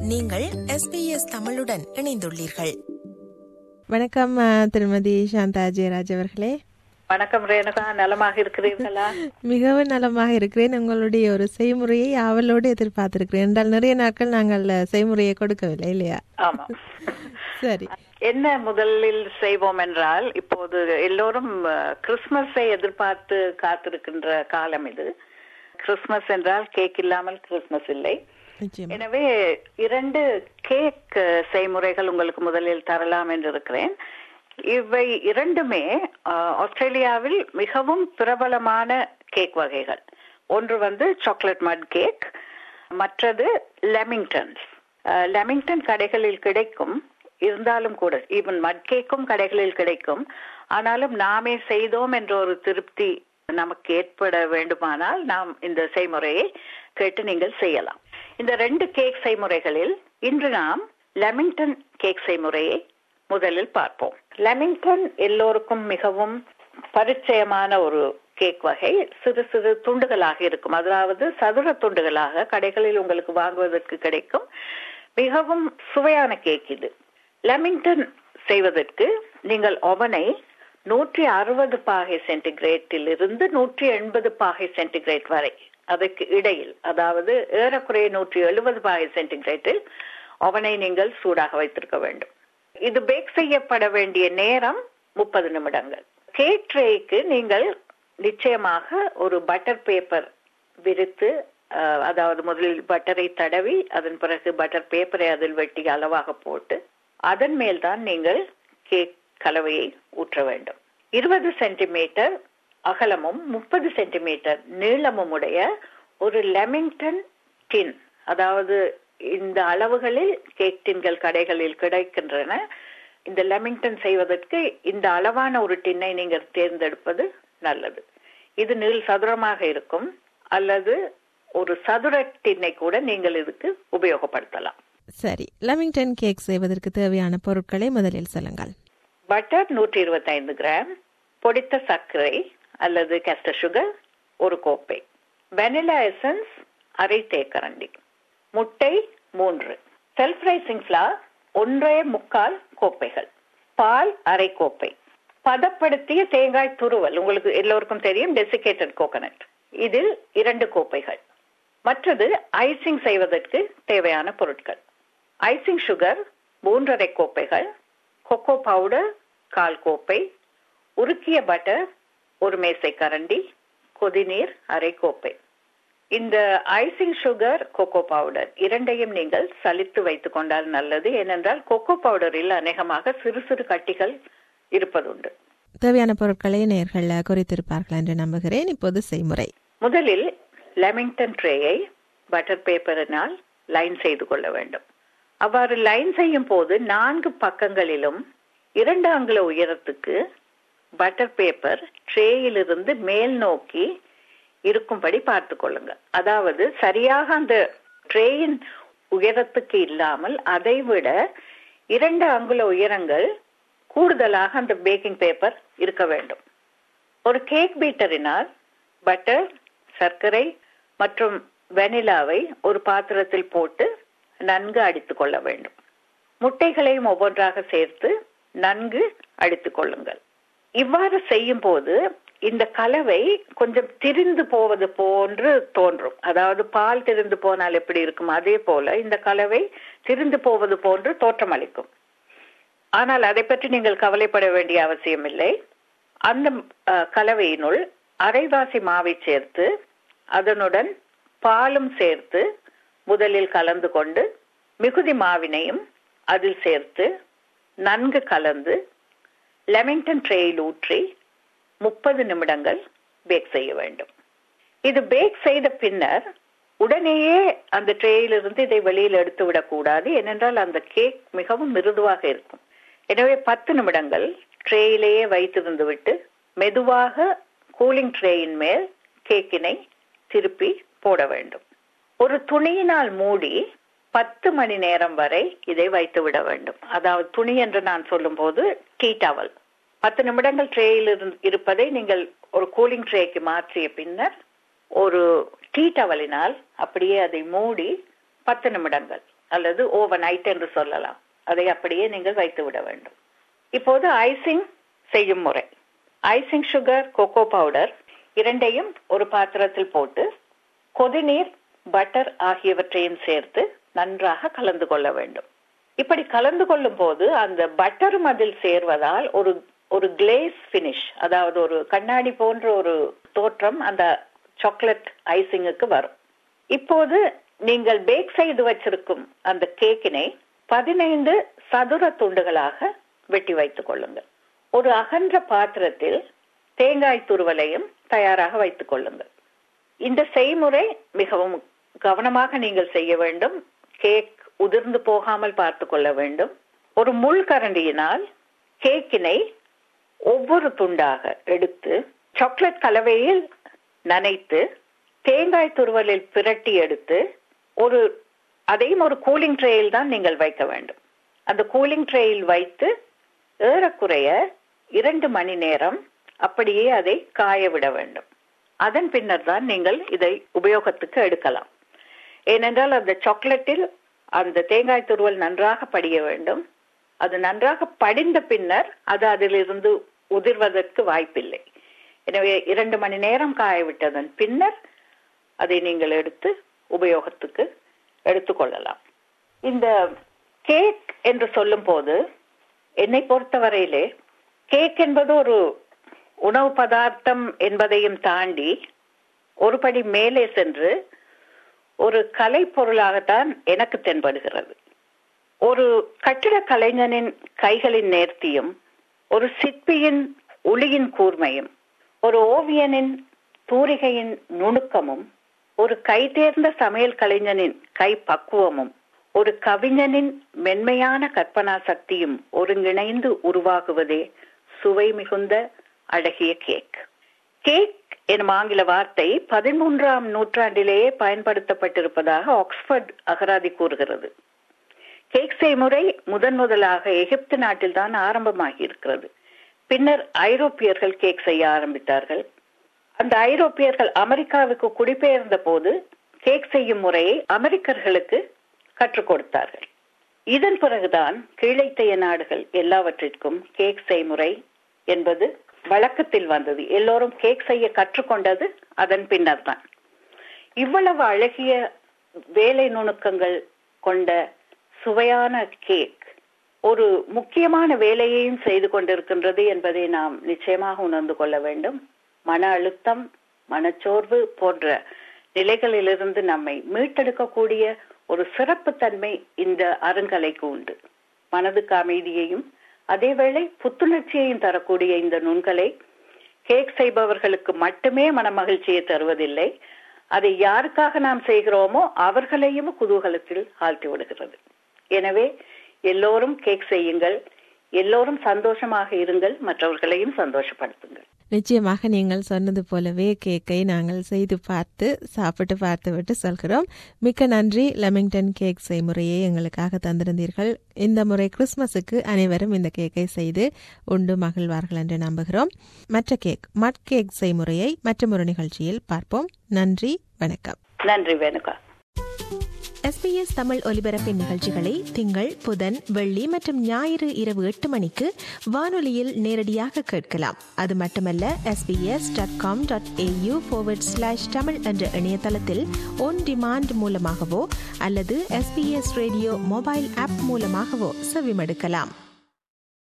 நீங்கள் எஸ்பிஎஸ் தமிழுடன் இணைந்துள்ளீர்கள். வணக்கம் திருமதி சாந்தா ஜெயராஜ் அவர்களே. வணக்கம் ரேணுகா. நலமாக இருக்கிறீர்களா? மிகவும் நலமாக இருக்கிறேன். உங்களுடைய ஒரு செய்முறையை ஆவலோடு எதிர்பார்த்திருக்கிறேன். என்றால் நிறைய நாட்கள் நாங்கள் செய்முறையை கொடுக்கவில்லை இல்லையா? ஆமா. சரி. என்ன முதலில் செய்வோம் என்றால் இப்போது எல்லோரும் கிறிஸ்துமஸை எதிர்பார்த்து காத்திருக்கின்ற காலம் இது. கிறிஸ்துமஸ் என்றால் கேக் இல்லாமல் கிறிஸ்துமஸ் இல்லை. எனவே இரண்டு கேக் செய்முறைகள் உங்களுக்கு முதலில் தரலாம் என்று இருக்கிறேன் இவை இரண்டுமே ஆஸ்திரேலியாவில் மிகவும் பிரபலமான கேக் வகைகள். ஒன்று வந்து சாக்லேட் மட் கேக் மற்றது லெமிங்டன்ஸ். லெமிங்டன் கடைகளில் கிடைக்கும் இருந்தாலும் கூட ஈவன் மட் கேக்கும் கடைகளில் கிடைக்கும். ஆனாலும் நாமே செய்தோம் என்ற ஒரு திருப்தி நமக்கு ஏற்பட வேண்டுமானால் நாம் இந்த செய்முறையை கேட்டு நீங்கள் செய்யலாம். இந்த ரெண்டு கேக் செய்முறைகளில் இன்று நாம் லெமிங்டன் கேக் செய்முறையை முதலில் பார்ப்போம். லெமிங்டன் எல்லோருக்கும் மிகவும் பரிச்சயமான ஒரு கேக் வகை. சிறு சிறு துண்டுகளாக இருக்கும். அதாவது சதுர துண்டுகளாக கடைகளில் உங்களுக்கு வாங்குவதற்கு கிடைக்கும் மிகவும் சுவையான கேக் இது. லெமிங்டன் செய்வதற்கு நீங்கள் ஒவனை நூற்றி அறுபது பாகை சென்டிகிரேட்டில் இருந்து நூற்றி எண்பது பாகை சென்டிகிரேட் வரை அதற்கு இடையில் அதாவது ஏறக்குறைய நூற்றி எழுபது பாகை சென்டிகிரேட்டில் அவனை நீங்கள் சூடாக வைத்திருக்க வேண்டும். இது பேக் செய்யப்பட வேண்டிய நேரம் முப்பது நிமிடங்கள். கேக் ட்ரேக்கு நீங்கள் நிச்சயமாக ஒரு பட்டர் பேப்பர் விரித்து அதாவது முதலில் பட்டரை தடவி அதன் பிறகு பட்டர் பேப்பரை அதில் வெட்டி அளவாக போட்டு அதன் மேல் தான் நீங்கள் கேக் கலவையை ஊற்ற வேண்டும். இருபது சென்டிமீட்டர் அகலமும் முப்பது சென்டிமீட்டர் நீளமும் உடைய ஒரு லெமிங்டன் டின் அதாவது இந்த அளவுகளில் கேக் டின்கள் கடைகளில் கிடைக்கின்றன. இந்த லெமிங்டன் செய்வதற்கு இந்த அளவான ஒரு டின்னை நீங்கள் தேர்ந்தெடுப்பது நல்லது. இது நீள் சதுரமாக இருக்கும் அல்லது ஒரு சதுர டின்னை கூட நீங்கள் இதுக்கு உபயோகப்படுத்தலாம். சரி லெமிங்டன் கேக் செய்வதற்கு தேவையான பொருட்களை முதலில் சொல்லுங்கள். பட்டர் நூற்றி இருபத்தைந்து கிராம் பொடித்த சர்க்கரை அல்லது கஸ்டர் சுகர் ஒரு கோப்பை. வெனிலா எசன்ஸ் அரை தேக்கரண்டி. முட்டை மூன்று. செல்ஃப் ரைசிங் ஃபிளார் ஒன்றே முக்கால் கோப்பைகள். பால் அரை கோப்பை. பதப்படுத்திய தேங்காய் துருவல் உங்களுக்கு எல்லோருக்கும் தெரியும் டெசிகேட்டட் கோகனட் இதில் இரண்டு கோப்பைகள். மற்றது ஐசிங் செய்வதற்கு தேவையான பொருட்கள். ஐசிங் சுகர் மூன்றரை கோப்பைகள். கொக்கோ பவுடர் கால் கோப்பை. உருக்கிய பட்டர் ஒரு மேசை கரண்டி கொதிநீர் அரை கோப்பை இந்த ஐசிங் சுகர் கொக்கோ பவுடர் இரண்டையும் நீங்கள் சலித்து வைத்துக் கொண்டால் நல்லது. ஏனென்றால் கொக்கோ பவுடரில் அநேகமாக சிறு சிறு கட்டிகள் இருப்பதுண்டு. தேவையான பொருட்களை நேர்கள் குறித்திருப்பார்கள் என்று நம்புகிறேன். இப்போது செய்முறை. முதலில் லெமிங்டன் ட்ரேயை பட்டர் பேப்பரினால் லைன் செய்து கொள்ள வேண்டும். அவ்வாறு லைன் செய்யும் போது நான்கு பக்கங்களிலும் இரண்டு அங்குல உயரத்துக்கு பட்டர் பேப்பர் ட்ரேயிலிருந்து மேல் நோக்கி இருக்கும்படி பார்த்து கொள்ளுங்க. அதாவது சரியாக அந்த ட்ரேயின் உயரத்துக்கு இல்லாமல் அதை விட இரண்டு அங்குல உயரங்கள் கூடுதலாக அந்த பேக்கிங் பேப்பர் இருக்க வேண்டும். ஒரு கேக் பீட்டரினால் பட்டர் சர்க்கரை மற்றும் வெனிலாவை ஒரு பாத்திரத்தில் போட்டு நன்கு அடித்து கொள்ள வேண்டும். முட்டைகளையும் ஒவ்வொன்றாக சேர்த்து நன்கு அடித்து கொள்ளுங்கள். இவ்வாறு செய்யும் போது இந்த கலவை கொஞ்சம் திரிந்து போவது போன்று தோன்றும். அதாவது பால் திரிந்து போனால் எப்படி இருக்கும்? அதே போல இந்த கலவை திரிந்து போவது போன்று தோற்றமளிக்கும் ஆனால் அதை பற்றி நீங்கள் கவலைப்பட வேண்டிய அவசியம் இல்லை. அந்த கலவையினுள் அரைவாசி மாவை சேர்த்து அதனுடன் பாலும் சேர்த்து முதலில் கலந்து கொண்டு மிகுதி மாவினையும் அதில் சேர்த்து நன்கு கலந்து லெமிங்டன் ட்ரேயில் ஊற்றி முப்பது நிமிடங்கள் பேக் செய்ய வேண்டும். இது பேக் செய்த பின்னர் உடனேயே அந்த ட்ரேயிலிருந்து இதை வெளியில் எடுத்து விடக்கூடாது ஏனென்றால் அந்த கேக் மிகவும் மிருதுவாக இருக்கும். எனவே பத்து நிமிடங்கள் ட்ரேயிலேயே வைத்திருந்து விட்டு மெதுவாக கூலிங் ட்ரேயின் மேல் கேக்கினை திருப்பி போட வேண்டும். ஒரு துணியினால் மூடி பத்து மணி நேரம் வரை இதை வைத்து விட வேண்டும். அதாவது துணி என்று நான் சொல்லும்போது டீ டவல். பத்து நிமிடங்கள் ட்ரேயில் இருப்பதை நீங்கள் ஒரு கூலிங் ட்ரேக்கு மாற்றிய பின்னர் ஒரு டீ டவலினால் அப்படியே அதை மூடி பத்து நிமிடங்கள் அல்லது ஓவர் நைட் என்று சொல்லலாம். அதை அப்படியே நீங்கள் வைத்து விட வேண்டும். இப்போது ஐசிங் செய்யும் முறை. ஐசிங் சுகர் கோகோ பவுடர் இரண்டையும் ஒரு பாத்திரத்தில் போட்டு கொதிநீர் பட்டர் ஆகியவற்றையும் சேர்த்து நன்றாக கலந்து கொள்ள வேண்டும். இப்படி கலந்து கொள்ளும் போது அந்த பட்டரும் அதில் சேர்வதால் ஒரு ஒரு கிளேஸ் பினிஷ் அதாவது ஒரு கண்ணாடி போன்ற ஒரு தோற்றம் அந்த சாக்லேட் ஐசிங்குக்கு வரும். இப்போது நீங்கள் பேக் செய்து வச்சிருக்கும் அந்த கேக்கினை பதினைந்து சதுர துண்டுகளாக வெட்டி வைத்துக் கொள்ளுங்கள். ஒரு அகன்ற பாத்திரத்தில் தேங்காய் துருவலையும் தயாராக வைத்துக் கொள்ளுங்கள். இந்த செய்முறை மிகவும் கவனமாக நீங்கள் செய்ய வேண்டும். கேக் உதிர்ந்து போகாமல் பார்த்து கொள்ள வேண்டும். ஒரு முள் கரண்டியினால் கேக்கினை ஒவ்வொரு துண்டாக எடுத்து சாக்லேட் கலவையில் நனைத்து தேங்காய் துருவலில் பிரட்டி எடுத்து ஒரு அதையும் ஒரு கூலிங் ட்ரேயில் தான் நீங்கள் வைக்க வேண்டும். அந்த கூலிங் ட்ரேயில் வைத்து ஏறக்குறைய இரண்டு மணி நேரம் அப்படியே அதை காய விட வேண்டும். அதன் பின்னர் தான் நீங்கள் இதை உபயோகத்துக்கு எடுக்கலாம். ஏனென்றால் அந்த சாக்லேட்டில் அந்த தேங்காய் துருவல் நன்றாக படிய வேண்டும். அது நன்றாக படிந்த பின்னர் அது அதிலிருந்து உதிர்வதற்கு வாய்ப்பில்லை. எனவே இரண்டு மணி நேரம் காயவிட்டதன் பின்னர் அதை நீங்கள் எடுத்து உபயோகத்துக்கு எடுத்துக்கொள்ளலாம் இந்த கேக் என்று சொல்லும் போது என்னை பொறுத்தவரையிலே கேக் என்பது ஒரு உணவு பதார்த்தம் என்பதையும் தாண்டி ஒருபடி மேலே சென்று ஒரு கலை பொருளாகத்தான் எனக்கு தென்படுகிறது. ஒரு கட்டிட கலைஞனின் கைகளின் நேர்த்தியும் ஒரு சிற்பியின் ஒளியின் கூர்மையும் ஒரு ஓவியனின் தூரிகையின் நுணுக்கமும் ஒரு கைதேர்ந்த சமையல் கலைஞனின் கை பக்குவமும் ஒரு கவிஞனின் மென்மையான கற்பனா சக்தியும் ஒருங்கிணைந்து உருவாகுவதே சுவை மிகுந்த அழகிய கேக். கேக் எனும் ஆங்கில வார்த்தை பதிமூன்றாம் நூற்றாண்டிலேயே பயன்படுத்தப்பட்டிருப்பதாக ஆக்ஸ்போர்ட் அகராதி கூறுகிறது. கேக் செய்முறை முதன் முதலாக எகிப்து நாட்டில் தான் ஆரம்பமாகி இருக்கிறது பின்னர் ஐரோப்பியர்கள் கேக் செய்ய ஆரம்பித்தார்கள். அந்த ஐரோப்பியர்கள் அமெரிக்காவுக்கு குடிபெயர்ந்த போது கேக் செய்யும் முறையை அமெரிக்கர்களுக்கு கற்றுக் கொடுத்தார்கள். இதன் பிறகுதான் கீழைத்தைய நாடுகள் எல்லாவற்றிற்கும் கேக் செய்முறை என்பது வழக்கத்தில் வந்தது. எல்லோரும் கேக் செய்ய கற்றுக்கொண்டது அதன் பின்னர் தான். இவ்வளவு அழகிய வேலை நுணுக்கங்கள் கொண்ட சுவையான கேக் ஒரு முக்கியமான வேலையையும் செய்து கொண்டிருக்கின்றது என்பதை நாம் நிச்சயமாக உணர்ந்து கொள்ள வேண்டும். மன அழுத்தம் மனச்சோர்வு போன்ற நிலைகளிலிருந்து நம்மை மீட்டெடுக்கக்கூடிய ஒரு சிறப்பு தன்மை இந்த அருங்கலைக்கு உண்டு. மனதுக்கு அமைதியையும் அதேவேளை புத்துணர்ச்சியையும் தரக்கூடிய இந்த நுண்கலை கேக் செய்பவர்களுக்கு மட்டுமே மன மகிழ்ச்சியை தருவதில்லை. அதை யாருக்காக நாம் செய்கிறோமோ அவர்களையும் குதூகலத்தில் ஆழ்த்தி விடுகிறது. எனவே எல்லோரும் கேக் செய்யுங்கள் எல்லோரும் சந்தோஷமாக இருங்கள் மற்றவர்களையும் சந்தோஷப்படுத்துங்கள். நிச்சயமாக நீங்கள் சொன்னது போலவே கேக்கை நாங்கள் செய்து பார்த்து சாப்பிட்டு பார்த்து விட்டு சொல்கிறோம். மிக்க நன்றி. லெமிங்டன் கேக் செய்முறையை எங்களுக்காக தந்திருந்தீர்கள். இந்த முறை கிறிஸ்மஸுக்கு அனைவரும் இந்த கேக்கை செய்து உண்டு மகிழ்வார்கள் என்று நம்புகிறோம். மற்ற கேக் மட் கேக் செய்முறையை மற்றொரு நிகழ்ச்சியில் பார்ப்போம். நன்றி. வணக்கம். நன்றி வணக்கம் எஸ்பிஎஸ் தமிழ் ஒலிபரப்பின் நிகழ்ச்சிகளை திங்கள் புதன் வெள்ளி மற்றும் ஞாயிறு இரவு எட்டு மணிக்கு வானொலியில் நேரடியாக கேட்கலாம். அது மட்டுமல்ல SBS dot com dot AU slash Tamil என்ற இணையதளத்தில் ஒன் டிமாண்ட் மூலமாகவோ அல்லது எஸ்பிஎஸ் ரேடியோ மொபைல் ஆப் மூலமாகவோ செவிமடுக்கலாம்.